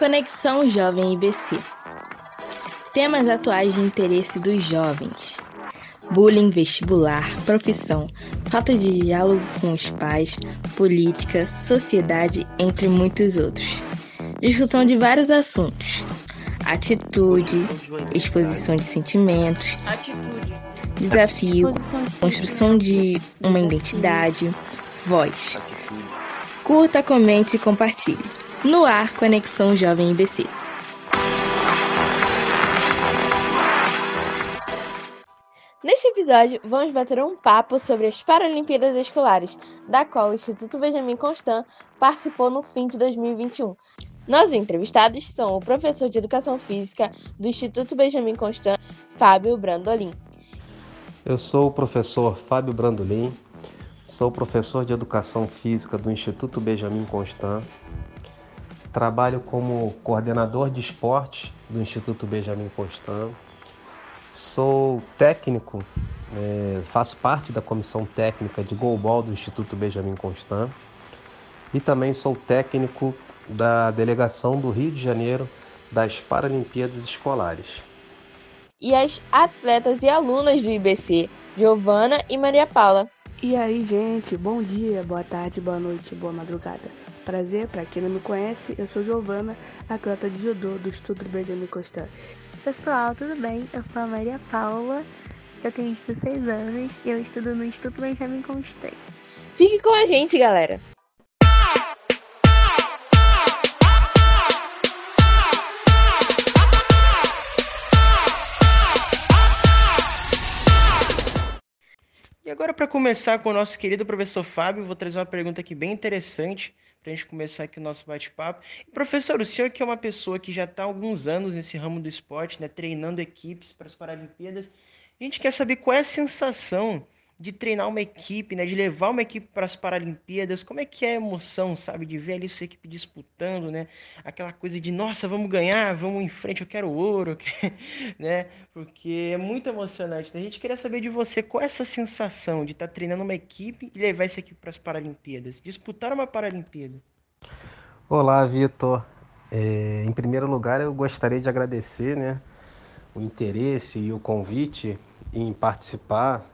Conexão Jovem IBC. Temas atuais de interesse dos jovens: bullying vestibular, profissão, falta de diálogo com os pais, política, sociedade, entre muitos outros. Discussão de vários assuntos: atitude, exposição de sentimentos, desafio, construção de uma identidade, voz. Curta, comente e compartilhe. No ar, Conexão Jovem IBC. Neste episódio, vamos bater um papo sobre as Paralimpíadas Escolares, da qual o Instituto Benjamin Constant participou no fim de 2021. Nossos entrevistados são o professor de Educação Física do Instituto Benjamin Constant, Fábio Brandolin. Eu sou o professor Fábio Brandolin, sou professor de Educação Física do Instituto Benjamin Constant, trabalho como coordenador de esportes do Instituto Benjamin Constant Sou técnico, é, faço parte da comissão técnica de goalball do Instituto Benjamin Constant e também sou técnico da delegação do Rio de Janeiro das Paralimpíadas Escolares. E as atletas e alunas do IBC, Giovana e Maria Paula. E aí, gente, bom dia, boa tarde, boa noite, boa madrugada. Prazer, para quem não me conhece, eu sou Giovana, atleta de judô do Instituto Benjamin Constant Pessoal, tudo bem? Eu sou a Maria Paula, eu tenho 16 anos e eu estudo no Instituto Benjamin Constant. Fique com a gente, galera! E agora, para começar com o nosso querido professor Fábio, vou trazer uma pergunta aqui bem interessante para a gente começar aqui o nosso bate-papo. Professor, o senhor que é uma pessoa que já está há alguns anos nesse ramo do esporte, né, treinando equipes para as Paralimpíadas, a gente quer saber qual é a sensação de treinar uma equipe, né, de levar uma equipe para as Paralimpíadas, como é que é a emoção, sabe, de ver ali sua equipe disputando, né, aquela coisa de, nossa, vamos ganhar, vamos em frente, eu quero ouro, né, porque é muito emocionante. A gente queria saber de você qual é essa sensação de estar tá treinando uma equipe e levar essa equipe para as Paralimpíadas, disputar uma Paralimpíada. Olá, Vitor. É, em primeiro lugar, eu gostaria de agradecer, né, o interesse e o convite em participar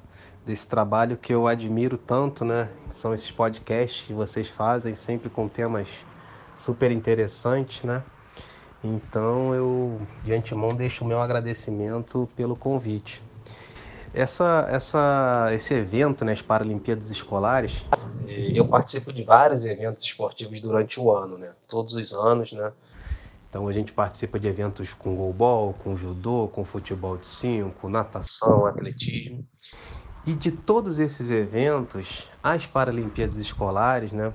desse trabalho que eu admiro tanto, né? São esses podcasts que vocês fazem sempre com temas super interessantes, né? Então eu de antemão deixo o meu agradecimento pelo convite. Essa, essa, esse evento, né, as Paralimpíadas Escolares, eu participo de vários eventos esportivos durante o ano, né? Todos os anos, né? Então a gente participa de eventos com goalball, com judô, com futebol de cinco, natação, atletismo. E de todos esses eventos, as Paralimpíadas Escolares, né,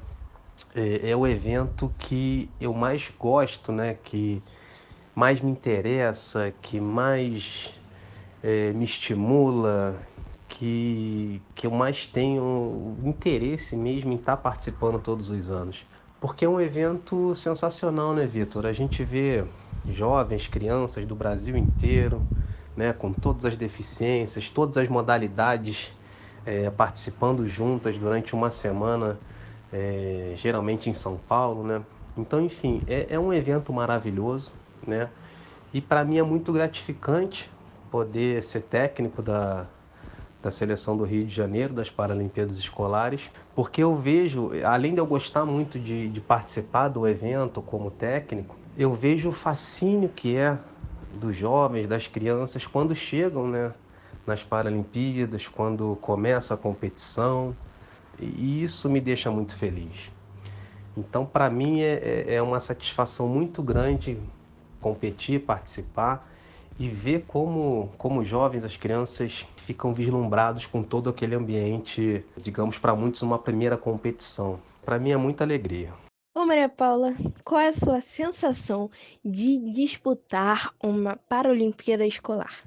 é, é, o evento que eu mais gosto, né, que mais me interessa, que mais é, me estimula, que, que eu mais tenho interesse mesmo em estar participando todos os anos. Porque é um evento sensacional, né, Vitor? A gente vê jovens, crianças do Brasil inteiro, né, com todas as deficiências, todas as modalidades é, participando juntas durante uma semana, é, geralmente em São Paulo, né? Então, enfim, é, é um evento maravilhoso, né? E para mim é muito gratificante poder ser técnico da, da seleção do Rio de Janeiro, das Paralimpíadas Escolares, porque eu vejo, além de eu gostar muito de, de participar do evento como técnico, eu vejo o fascínio que é dos jovens, das crianças, quando chegam né, nas Paralimpíadas, quando começa a competição, e isso me deixa muito feliz. Então, para mim, é, é, é uma satisfação muito grande competir, participar e ver como, como jovens, as crianças ficam vislumbrados com todo aquele ambiente, digamos, para muitos, uma primeira competição. Para mim é muita alegria. Ô Maria Paula, qual é a sua sensação de disputar uma Paralimpíada escolar?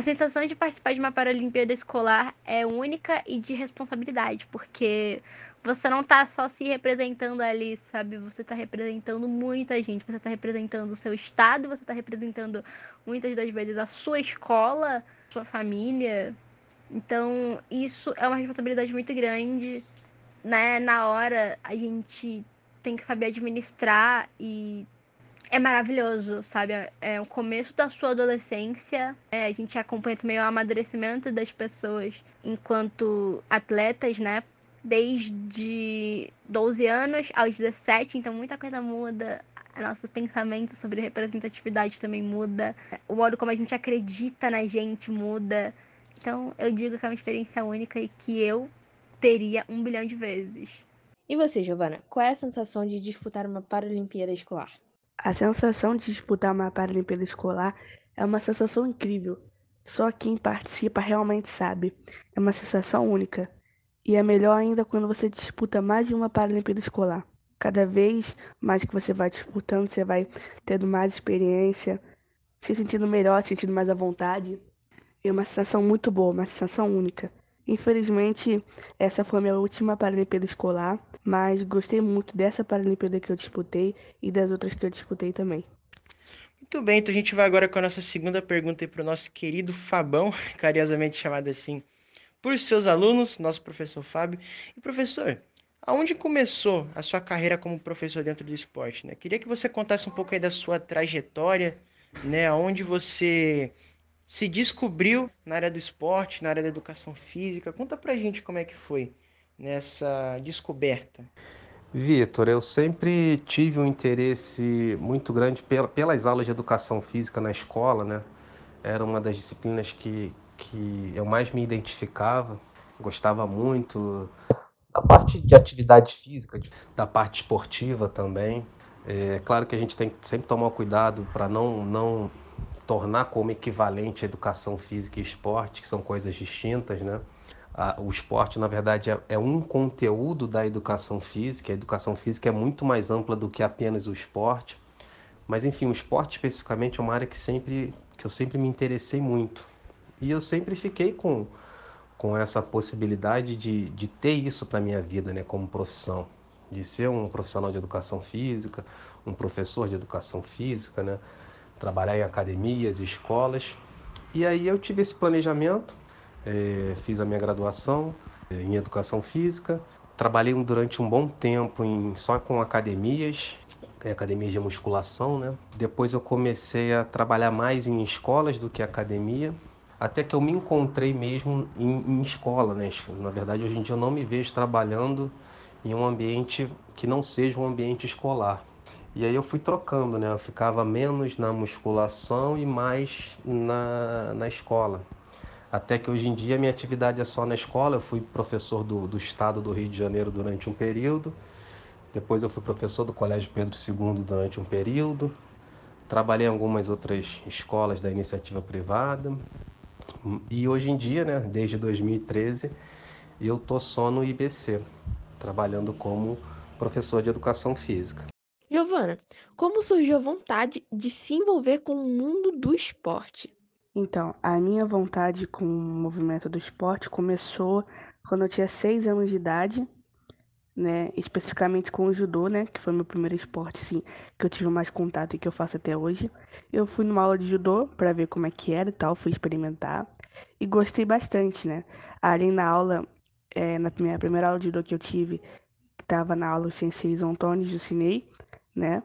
A sensação de participar de uma Paralimpíada escolar é única e de responsabilidade, porque você não tá só se representando ali, sabe? Você tá representando muita gente, você tá representando o seu estado, você tá representando muitas das vezes a sua escola, sua família. Então, isso é uma responsabilidade muito grande, né? Na hora a gente tem que saber administrar e é maravilhoso, sabe? É o começo da sua adolescência. É, a gente acompanha também o amadurecimento das pessoas enquanto atletas, né? Desde 12 anos aos 17, então muita coisa muda. Nosso pensamento sobre representatividade também muda. O modo como a gente acredita na gente muda. Então, eu digo que é uma experiência única e que eu teria um bilhão de vezes. E você, Giovana, qual é a sensação de disputar uma Paralimpíada escolar? A sensação de disputar uma Paralimpíada escolar é uma sensação incrível. Só quem participa realmente sabe. É uma sensação única. E é melhor ainda quando você disputa mais de uma Paralimpíada escolar. Cada vez mais que você vai disputando, você vai tendo mais experiência, se sentindo melhor, se sentindo mais à vontade. É uma sensação muito boa, uma sensação única. Infelizmente, essa foi a minha última Paralimpíada escolar, mas gostei muito dessa Paralimpíada que eu disputei e das outras que eu disputei também. Muito bem, então a gente vai agora com a nossa segunda pergunta para o nosso querido Fabão, carinhosamente chamado assim por seus alunos, nosso professor Fábio. E professor, aonde começou a sua carreira como professor dentro do esporte? Né? Queria que você contasse um pouco aí da sua trajetória, né? Aonde você se descobriu na área do esporte, na área da educação física. Conta pra gente como é que foi nessa descoberta. Vitor, eu sempre tive um interesse muito grande pelas aulas de educação física na escola, né? Era uma das disciplinas que, que eu mais me identificava, gostava muito da parte de atividade física, da parte esportiva também. É claro que a gente tem que sempre tomar cuidado para não, não tornar como equivalente a educação física e esporte, que são coisas distintas, né? O esporte, na verdade, é, é um conteúdo da educação física. A educação física é muito mais ampla do que apenas o esporte. Mas, enfim, o esporte especificamente é uma área que, sempre, que eu sempre me interessei muito. E eu sempre fiquei com, com essa possibilidade de, de ter isso para minha vida, né, como profissão. De ser um profissional de educação física, um professor de educação física, né? Trabalhar em academias, escolas. E aí eu tive esse planejamento, é, fiz a minha graduação é, em educação física, trabalhei durante um bom tempo em, só com academias, academias de musculação, né? Depois eu comecei a trabalhar mais em escolas do que academia, até que eu me encontrei mesmo em, em escola, né? Na verdade, hoje em dia eu não me vejo trabalhando em um ambiente que não seja um ambiente escolar. E aí eu fui trocando, né? Eu ficava menos na musculação e mais na, na escola. Até que hoje em dia minha atividade é só na escola. Eu fui professor do, do estado do Rio de Janeiro durante um período. Depois eu fui professor do Colégio Pedro II durante um período. Trabalhei em algumas outras escolas da iniciativa privada. E hoje em dia, né, desde 2013, eu tô só no IBC, trabalhando como professor de educação física. Giovana, como surgiu a vontade de se envolver com o mundo do esporte? Então, a minha vontade com o movimento do esporte começou quando eu tinha seis anos de idade, né? Especificamente com o judô, né? Que foi meu primeiro esporte, sim, que eu tive mais contato e que eu faço até hoje. Eu fui numa aula de judô para ver como é que era e tal, fui experimentar e gostei bastante, né? Ali na aula, é, na minha primeira aula de judô que eu tive, estava na aula o sensei Antônio Jucinei, né?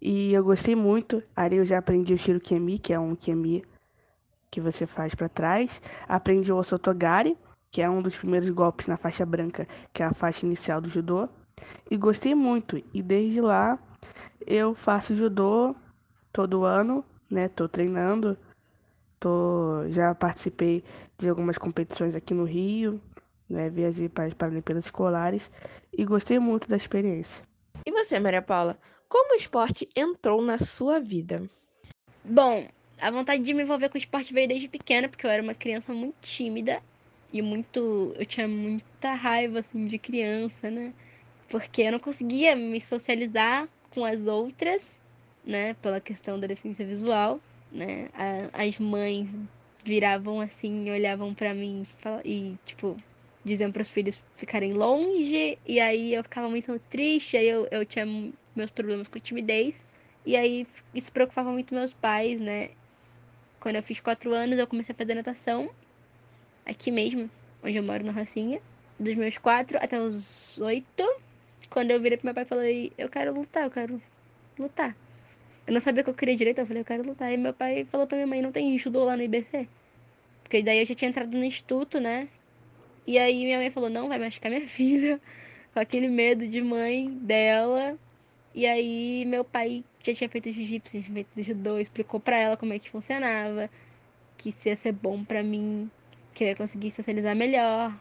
E eu gostei muito. Ali eu já aprendi o Shiro Kemi, que é um Kemi que você faz para trás. Aprendi o Osotogari, que é um dos primeiros golpes na faixa branca, que é a faixa inicial do judô. E gostei muito. E desde lá eu faço judô todo ano, né? Tô treinando. Tô já participei de algumas competições aqui no Rio, né? Viajei para as Paralimpíadas Escolares e gostei muito da experiência. E você, Maria Paula, como o esporte entrou na sua vida? Bom, a vontade de me envolver com o esporte veio desde pequena, porque eu era uma criança muito tímida e muito. Eu tinha muita raiva, assim, de criança, né? Porque eu não conseguia me socializar com as outras, né? Pela questão da deficiência visual, né? As mães viravam assim, olhavam para mim e, tipo, diziam para os filhos ficarem longe, e aí eu ficava muito triste, aí eu, eu tinha meus problemas com timidez, e aí isso preocupava muito meus pais, né? Quando eu fiz quatro anos, eu comecei a fazer natação, aqui mesmo, onde eu moro, na Rocinha, dos meus quatro até os oito. Quando eu virei pro meu pai e falei, eu quero lutar, eu quero lutar. Eu não sabia o que eu queria direito, eu falei, eu quero lutar. E meu pai falou pra minha mãe, não tem judô lá no IBC? Porque daí eu já tinha entrado no instituto, né? E aí minha mãe falou, não, vai machucar minha filha. Com aquele medo de mãe dela. E aí meu pai já tinha feito jiu-jitsu, tinha feito judô, explicou pra ela como é que funcionava. Que isso ia ser bom pra mim, que eu ia conseguir socializar melhor.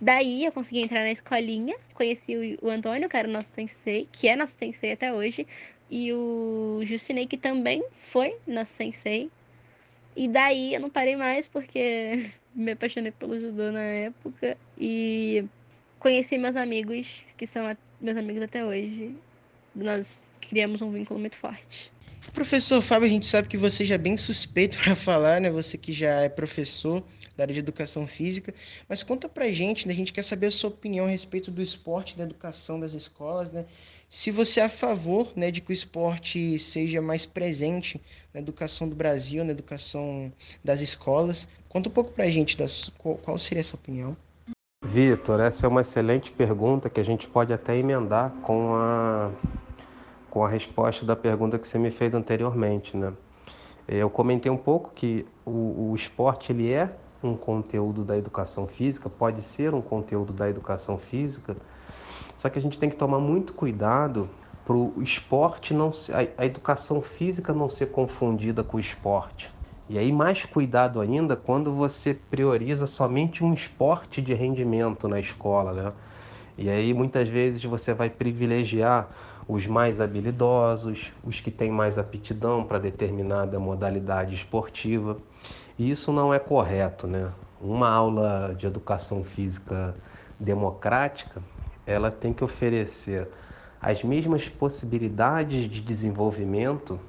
Daí eu consegui entrar na escolinha, conheci o, Antônio, que era nosso sensei, que é nosso sensei até hoje, e o Justinei, que também foi nosso sensei. E daí eu não parei mais porque me apaixonei pelo judô na época e conheci meus amigos, que são meus amigos até hoje. Nós criamos um vínculo muito forte. Professor Fábio, a gente sabe que você já é bem suspeito para falar, né? Você que já é professor da área de educação física, mas conta pra gente, né? A gente quer saber a sua opinião a respeito do esporte, da educação das escolas, né? Se você é a favor, né, de que o esporte seja mais presente na educação do Brasil, na educação das escolas, conta um pouco pra gente das, qual seria a sua opinião. Vitor, essa é uma excelente pergunta que a gente pode até emendar com a com a resposta da pergunta que você me fez anteriormente, né? Eu comentei um pouco que o, o esporte ele é um conteúdo da educação física, pode ser um conteúdo da educação física, só que a gente tem que tomar muito cuidado para o esporte não a, educação física não ser confundida com o esporte. E aí mais cuidado ainda quando você prioriza somente um esporte de rendimento na escola, né? E aí muitas vezes você vai privilegiar os mais habilidosos, os que têm mais aptidão para determinada modalidade esportiva. E isso não é correto, né? Uma aula de educação física democrática, ela tem que oferecer as mesmas possibilidades de desenvolvimento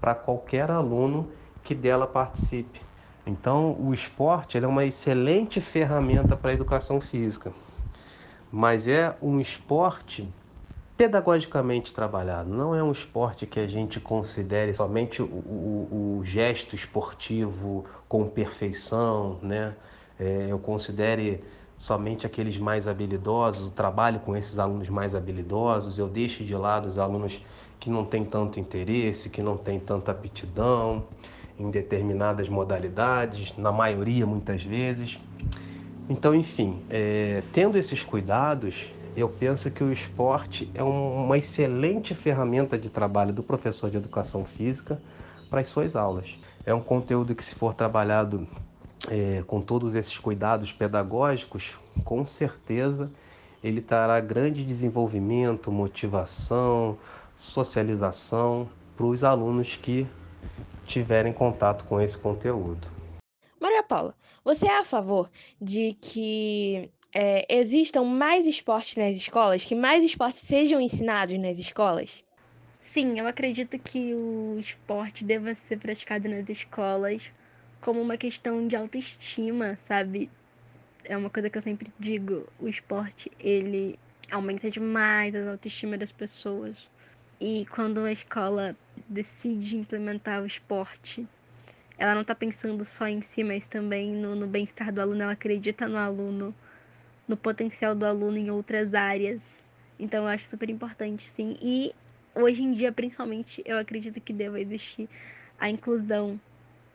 para qualquer aluno que dela participe. Então, o esporte é uma excelente ferramenta para a educação física, mas é um esporte pedagogicamente trabalhado. Não é um esporte que a gente considere somente o, o, o gesto esportivo com perfeição, né? É, eu considere somente aqueles mais habilidosos, o trabalho com esses alunos mais habilidosos, eu deixo de lado os alunos que não têm tanto interesse, que não têm tanta aptidão em determinadas modalidades, na maioria muitas vezes. Então, enfim, é, tendo esses cuidados, eu penso que o esporte é uma excelente ferramenta de trabalho do professor de educação física para as suas aulas. É um conteúdo que, se for trabalhado é, com todos esses cuidados pedagógicos, com certeza ele trará grande desenvolvimento, motivação, socialização para os alunos que tiverem contato com esse conteúdo. Maria Paula, você é a favor de que é, existam mais esportes nas escolas, que mais esportes sejam ensinados nas escolas? Sim, eu acredito que o esporte deva ser praticado nas escolas como uma questão de autoestima, sabe? É uma coisa que eu sempre digo, o esporte, ele aumenta demais a autoestima das pessoas. E quando a escola decide implementar o esporte, ela não está pensando só em si, mas também no, no bem-estar do aluno, ela acredita no aluno, no potencial do aluno em outras áreas. Então eu acho super importante, sim. E hoje em dia, principalmente, eu acredito que deva existir a inclusão.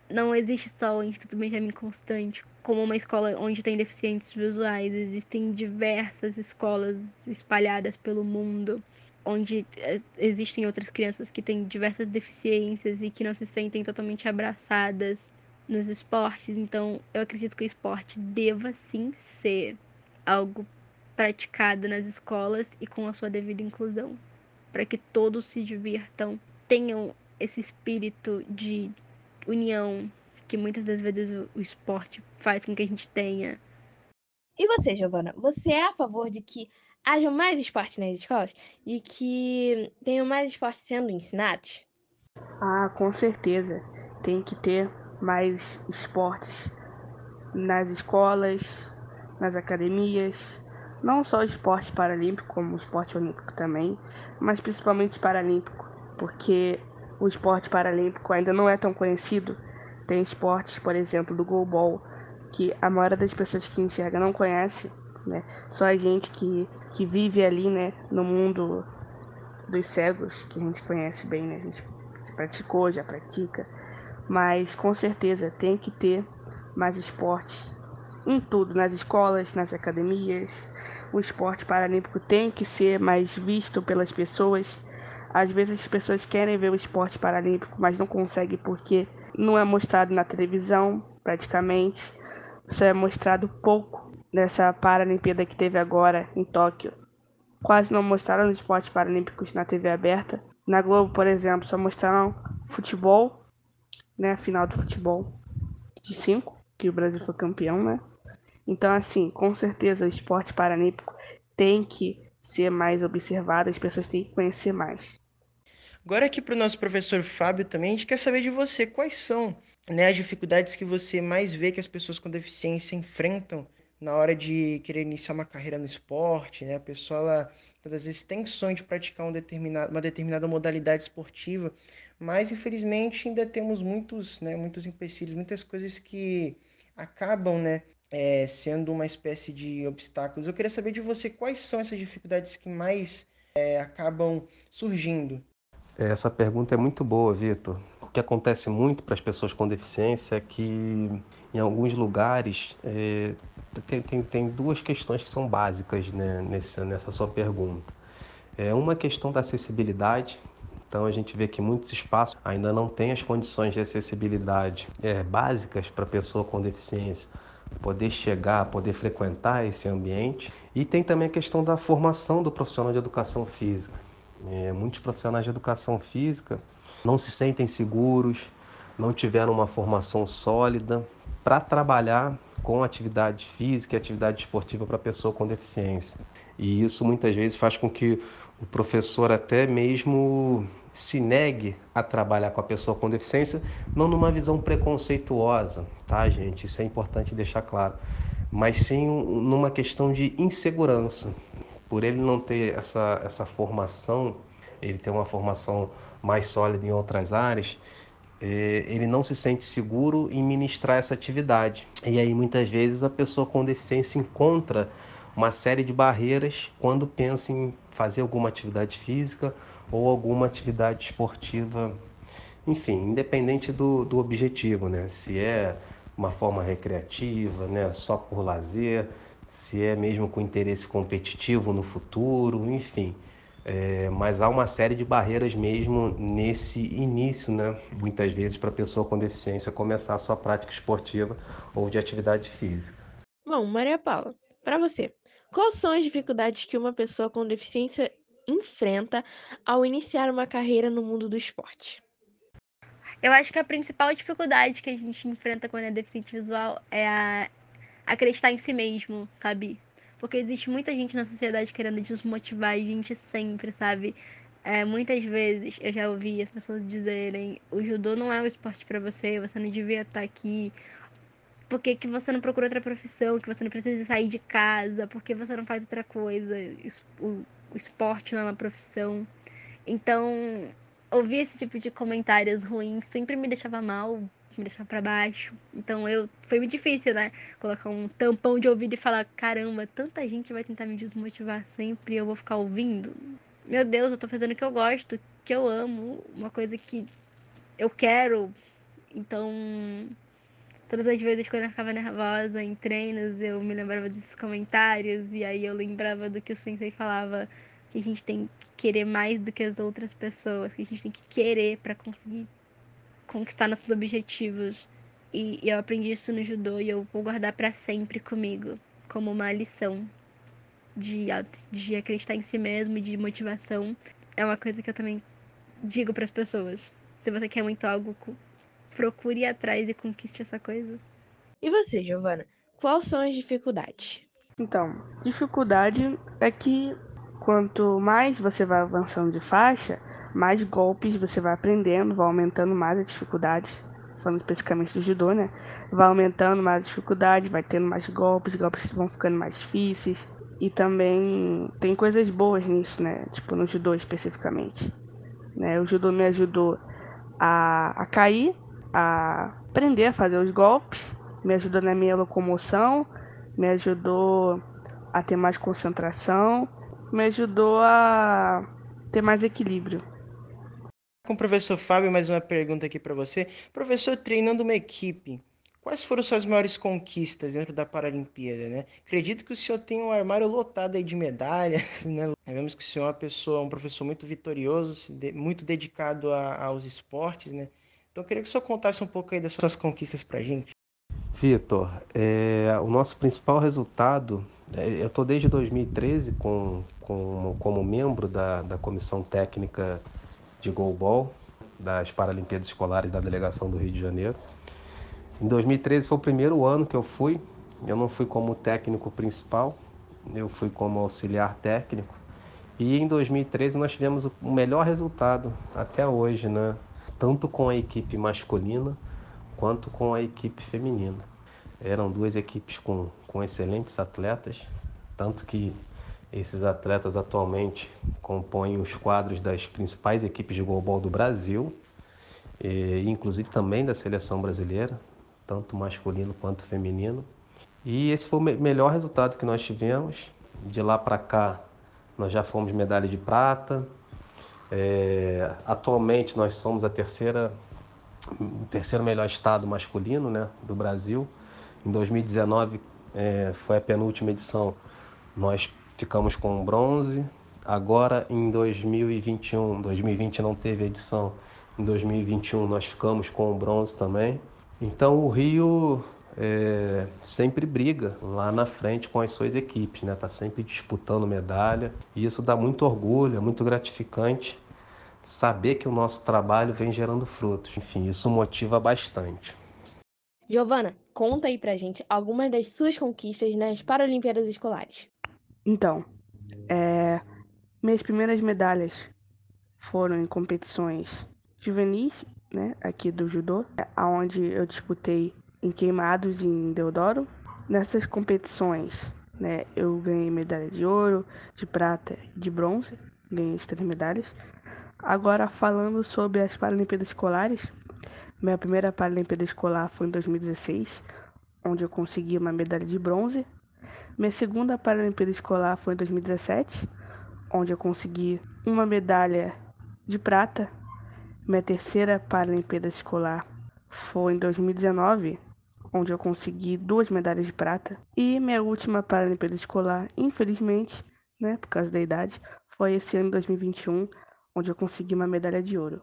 Não existe só o Instituto Benjamin Constante como uma escola onde tem deficientes visuais. Existem diversas escolas espalhadas pelo mundo onde eh, existem outras crianças que têm diversas deficiências e que não se sentem totalmente abraçadas nos esportes. Então, eu acredito que o esporte deva sim ser algo praticado nas escolas e com a sua devida inclusão, para que todos se divirtam, tenham esse espírito de união que muitas das vezes o esporte faz com que a gente tenha. E você, Giovana, você é a favor de que haja mais esporte nas escolas e que tenham mais esportes sendo ensinados? Ah, com certeza. Tem que ter mais esportes nas escolas, nas academias, não só o esporte paralímpico, como o esporte olímpico também, mas principalmente paralímpico, porque o esporte paralímpico ainda não é tão conhecido. Tem esportes, por exemplo, do goalball, que a maioria das pessoas que enxerga não conhece, né? Só a gente que, que vive ali, né, no mundo dos cegos, que a gente conhece bem, né? A gente praticou, já pratica, mas com certeza tem que ter mais esportes em tudo, nas escolas, nas academias. O esporte paralímpico tem que ser mais visto pelas pessoas. Às vezes as pessoas querem ver o esporte paralímpico, mas não conseguem porque não é mostrado na televisão, praticamente. Só é mostrado pouco nessa Paralimpíada que teve agora em Tóquio. Quase não mostraram os esportes paralímpicos na TV aberta. Na Globo, por exemplo, só mostraram futebol, né, a final do futebol de 5, que o Brasil foi campeão, né? Então, assim, com certeza o esporte paralímpico tem que ser mais observado, as pessoas têm que conhecer mais. Agora aqui para o nosso professor Fábio também, a gente quer saber de você quais são né, as dificuldades que você mais vê que as pessoas com deficiência enfrentam na hora de querer iniciar uma carreira no esporte, né? A pessoa, ela, às vezes, tem sonho de praticar um uma determinada modalidade esportiva, mas, infelizmente, ainda temos muitos, né, muitos empecilhos, muitas coisas que acabam, né, é, sendo uma espécie de obstáculos. Eu queria saber de você quais são essas dificuldades que mais é, acabam surgindo. Essa pergunta é muito boa, Vitor. O que acontece muito para as pessoas com deficiência é que, em alguns lugares, é, tem, tem, tem, duas questões que são básicas né, nessa, nessa sua pergunta. É uma questão da acessibilidade, então a gente vê que muitos espaços ainda não têm as condições de acessibilidade é, básicas para a pessoa com deficiência poder chegar, poder frequentar esse ambiente. E tem também a questão da formação do profissional de educação física. É, muitos profissionais de educação física não se sentem seguros, não tiveram uma formação sólida para trabalhar com atividade física e atividade esportiva para pessoa com deficiência. E isso muitas vezes faz com que o professor até mesmo se negue a trabalhar com a pessoa com deficiência, não numa visão preconceituosa, tá, gente? Isso é importante deixar claro, mas sim numa questão de insegurança. Por ele não ter essa, essa formação, ele ter uma formação mais sólida em outras áreas, é, ele não se sente seguro em ministrar essa atividade. E aí muitas vezes a pessoa com deficiência encontra uma série de barreiras quando pensa em fazer alguma atividade física ou alguma atividade esportiva, enfim, independente do, do objetivo, né? Se é uma forma recreativa, né? Só por lazer, se é mesmo com interesse competitivo no futuro, enfim. É, mas há uma série de barreiras mesmo nesse início, né? Muitas vezes para a pessoa com deficiência começar a sua prática esportiva ou de atividade física. Bom, Maria Paula, para você, quais são as dificuldades que uma pessoa com deficiência enfrenta ao iniciar uma carreira no mundo do esporte? Eu acho que a principal dificuldade que a gente enfrenta quando é deficiente visual é a acreditar em si mesmo, sabe? Porque existe muita gente na sociedade querendo desmotivar a gente sempre, sabe? É, muitas vezes eu já ouvi as pessoas dizerem: o judô não é o esporte para você, você não devia estar tá aqui. Por que, que você não procura outra profissão? Que você não precisa sair de casa? Por que você não faz outra coisa? O, o esporte não é uma profissão. Então, ouvir esse tipo de comentários ruins sempre me deixava mal, me deixava para baixo. Então, eu foi muito difícil, né? Colocar um tampão de ouvido e falar: caramba, tanta gente vai tentar me desmotivar sempre eu vou ficar ouvindo. Meu Deus, eu tô fazendo o que eu gosto, que eu amo, uma coisa que eu quero. Então, todas as vezes quando eu ficava nervosa em treinos, eu me lembrava desses comentários e aí eu lembrava do que o sensei falava, que a gente tem que querer mais do que as outras pessoas, que a gente tem que querer para conseguir conquistar nossos objetivos. E, e, eu aprendi isso no judô e eu vou guardar para sempre comigo, como uma lição de, de acreditar em si mesmo, de motivação. É uma coisa que eu também digo para as pessoas. Se você quer muito algo, procure ir atrás e conquiste essa coisa. E você, Giovana? Quais são as dificuldades? Então, dificuldade é que quanto mais você vai avançando de faixa, mais golpes você vai aprendendo, vai aumentando mais a dificuldade. Falando especificamente do judô, né? Vai aumentando mais a dificuldade, vai tendo mais golpes, golpes vão ficando mais difíceis. E também tem coisas boas nisso, né? Tipo, no judô especificamente. Né? O judô me ajudou a, a cair, a aprender a fazer os golpes, me ajudou na minha locomoção, me ajudou a ter mais concentração, me ajudou a ter mais equilíbrio. Com o professor Fábio, mais uma pergunta aqui para você. Professor, treinando uma equipe, quais foram suas maiores conquistas dentro da Paralimpíada, né? Acredito que o senhor tem um armário lotado aí de medalhas, né? Vemos que o senhor é uma pessoa, um professor muito vitorioso, muito dedicado a, aos esportes, né? Então eu queria que o senhor contasse um pouco aí das suas conquistas para a gente. Vitor, é, o nosso principal resultado, é, eu estou desde 2013 com, com, como membro da, da comissão técnica de goalball das Paralimpíadas Escolares da Delegação do Rio de Janeiro. Em 2013 foi o primeiro ano que eu fui, eu não fui como técnico principal, eu fui como auxiliar técnico. E em 2013 nós tivemos o melhor resultado até hoje, né? Tanto com a equipe masculina quanto com a equipe feminina. Eram duas equipes com, com excelentes atletas, tanto que esses atletas atualmente compõem os quadros das principais equipes de goalball do Brasil, e, inclusive também da seleção brasileira, tanto masculino quanto feminino. E esse foi o melhor resultado que nós tivemos. De lá para cá, nós já fomos medalha de prata. É, atualmente, nós somos a terceira, o terceiro melhor estado masculino né, do Brasil. Em 2019 é, foi a penúltima edição. Nós ficamos com bronze. Agora em 2021, 2020 não teve edição. Em 2021 nós ficamos com bronze também. Então o Rio é, sempre briga lá na frente com as suas equipes, né? Tá sempre disputando medalha e isso dá muito orgulho, é muito gratificante saber que o nosso trabalho vem gerando frutos. Enfim, isso motiva bastante. Giovana, conta aí pra gente algumas das suas conquistas nas Paralimpíadas Escolares. Então, é, minhas primeiras medalhas foram em competições juvenis, né, aqui do judô, aonde eu disputei em Queimados em Deodoro. Nessas competições, né, eu ganhei medalha de ouro, de prata de bronze, ganhei as três medalhas. Agora, falando sobre as Paralimpíadas Escolares, minha primeira Paralimpíada Escolar foi em 2016, onde eu consegui uma medalha de bronze. Minha segunda Paralimpíada Escolar foi em 2017, onde eu consegui uma medalha de prata. Minha terceira Paralimpíada Escolar foi em 2019, onde eu consegui duas medalhas de prata. E minha última Paralimpíada Escolar, infelizmente, né, por causa da idade, foi esse ano 2021, onde eu consegui uma medalha de ouro.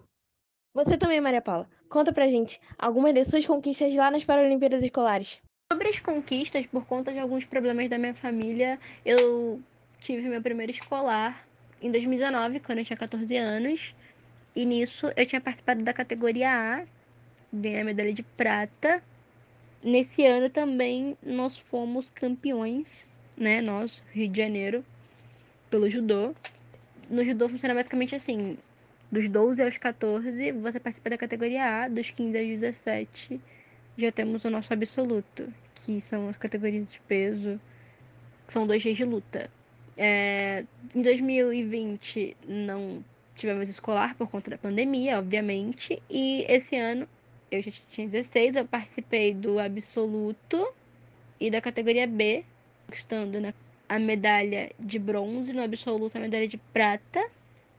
Você também, Maria Paula. Conta pra gente algumas de suas conquistas lá nas Paralimpíadas Escolares. Sobre as conquistas, por conta de alguns problemas da minha família, eu tive meu primeiro escolar em 2019, quando eu tinha 14 anos. E nisso eu tinha participado da categoria A, ganhei a medalha de prata. Nesse ano também nós fomos campeões, né? Nós, Rio de Janeiro, pelo judô. No judô funciona basicamente assim: dos 12 aos 14, você participa da categoria A, dos 15 aos 17, já temos o nosso absoluto, que são as categorias de peso, que são dois dias de luta. É, em 2020 não tivemos escolar por conta da pandemia, obviamente, e esse ano eu já tinha 16, eu participei do absoluto e da categoria B, conquistando né, a medalha de bronze, no absoluto a medalha de prata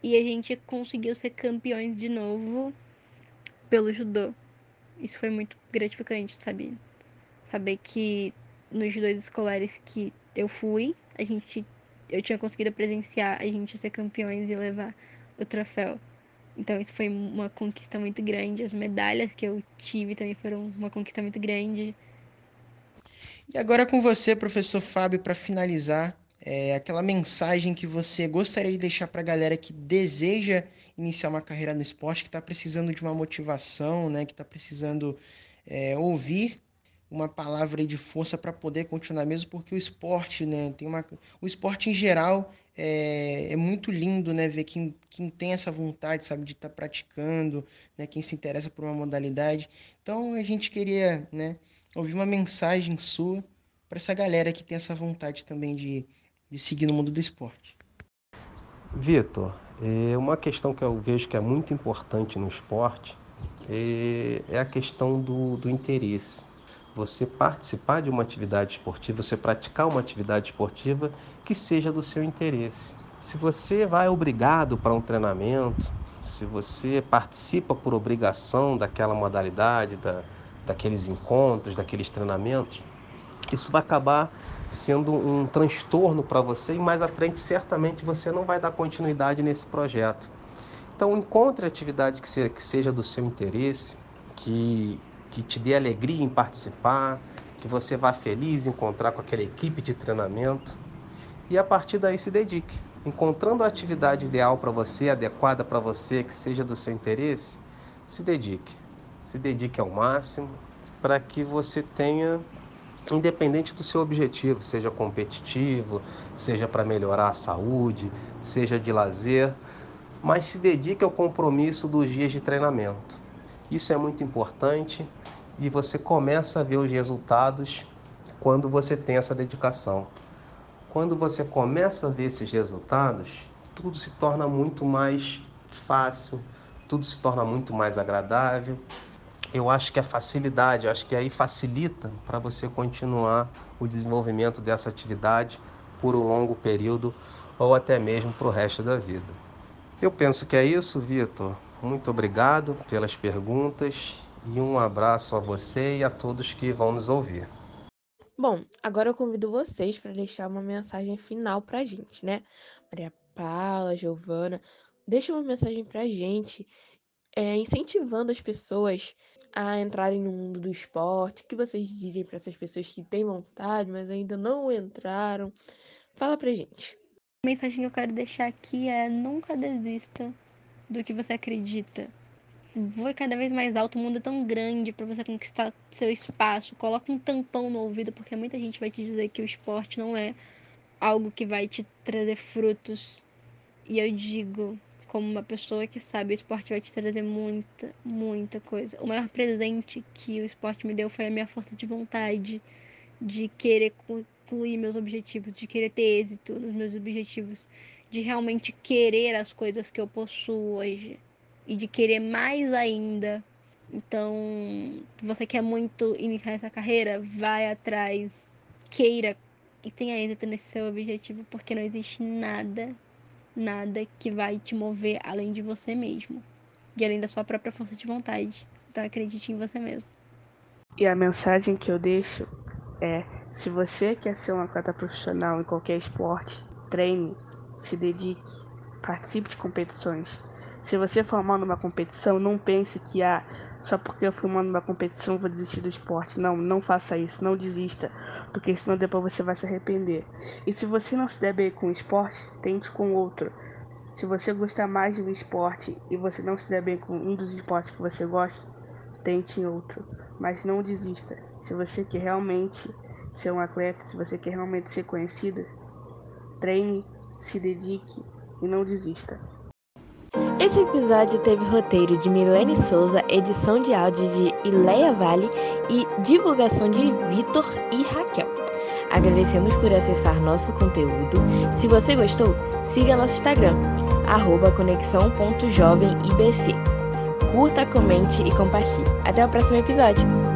e a gente conseguiu ser campeões de novo pelo judô. Isso foi muito gratificante, sabe? Saber que nos judôs escolares que eu fui, a gente eu tinha conseguido presenciar a gente ser campeões e levar o troféu. Então isso foi uma conquista muito grande. As medalhas que eu tive também foram uma conquista muito grande. E agora com você, professor Fábio, para finalizar, é, aquela mensagem que você gostaria de deixar para a galera que deseja iniciar uma carreira no esporte, que está precisando de uma motivação, né, que está precisando é, ouvir uma palavra de força para poder continuar mesmo, porque o esporte, né, tem uma, o esporte em geral é, é muito lindo, né, ver quem, quem tem essa vontade, sabe, de estar tá praticando, né, quem se interessa por uma modalidade. Então a gente queria, né, ouvir uma mensagem sua para essa galera que tem essa vontade também de de seguir no mundo do esporte. Vitor, é uma questão que eu vejo que é muito importante no esporte é, é a questão do, do interesse. Você participar de uma atividade esportiva, você praticar uma atividade esportiva que seja do seu interesse. Se você vai obrigado para um treinamento, se você participa por obrigação daquela modalidade, da, daqueles encontros, daqueles treinamentos, isso vai acabar sendo um transtorno para você e mais à frente certamente você não vai dar continuidade nesse projeto. Então encontre atividade que seja, que seja do seu interesse, que, que te dê alegria em participar, que você vá feliz encontrar com aquela equipe de treinamento e a partir daí se dedique. Encontrando a atividade ideal para você, adequada para você, que seja do seu interesse, se dedique. Se dedique ao máximo para que você tenha independente do seu objetivo, seja competitivo, seja para melhorar a saúde, seja de lazer, mas se dedique ao compromisso dos dias de treinamento. Isso é muito importante e você começa a ver os resultados quando você tem essa dedicação. Quando você começa a ver esses resultados, tudo se torna muito mais fácil, tudo se torna muito mais agradável eu acho que a facilidade, acho que aí facilita para você continuar o desenvolvimento dessa atividade por um longo período ou até mesmo para o resto da vida. Eu penso que é isso, Vitor. Muito obrigado pelas perguntas e um abraço a você e a todos que vão nos ouvir. Bom, agora eu convido vocês para deixar uma mensagem final para a gente, né? Maria Paula, Giovana, deixa uma mensagem para a gente, é, incentivando as pessoas a entrarem no mundo do esporte? O que vocês dizem para essas pessoas que têm vontade, mas ainda não entraram? Fala pra gente. A mensagem que eu quero deixar aqui é: nunca desista do que você acredita. Voe cada vez mais alto, o mundo é tão grande para você conquistar seu espaço. Coloca um tampão no ouvido, porque muita gente vai te dizer que o esporte não é algo que vai te trazer frutos. E eu digo, como uma pessoa que sabe, o esporte vai te trazer muita, muita coisa. O maior presente que o esporte me deu foi a minha força de vontade, de querer concluir meus objetivos, de querer ter êxito nos meus objetivos, de realmente querer as coisas que eu possuo hoje e de querer mais ainda. Então, você quer muito iniciar essa carreira, vai atrás, queira e tenha êxito nesse seu objetivo, porque não existe nada nada que vai te mover além de você mesmo e além da sua própria força de vontade. Então acredite em você mesmo. E a mensagem que eu deixo é: se você quer ser um atleta profissional em qualquer esporte, treine, se dedique, participe de competições. Se você for mal numa competição, não pense que ah, só porque eu fui numa competição vou desistir do esporte. Não, não faça isso, não desista, porque senão depois você vai se arrepender. E se você não se der bem com o esporte, tente com outro. Se você gostar mais de um esporte e você não se der bem com um dos esportes que você gosta, tente em outro. Mas não desista. Se você quer realmente ser um atleta, se você quer realmente ser conhecida, treine, se dedique e não desista. Esse episódio teve roteiro de Milene Souza, edição de áudio de Ileia Vale e divulgação de Vitor e Raquel. Agradecemos por acessar nosso conteúdo. Se você gostou, siga nosso Instagram, conexão.jovemibc. Curta, comente e compartilhe. Até o próximo episódio!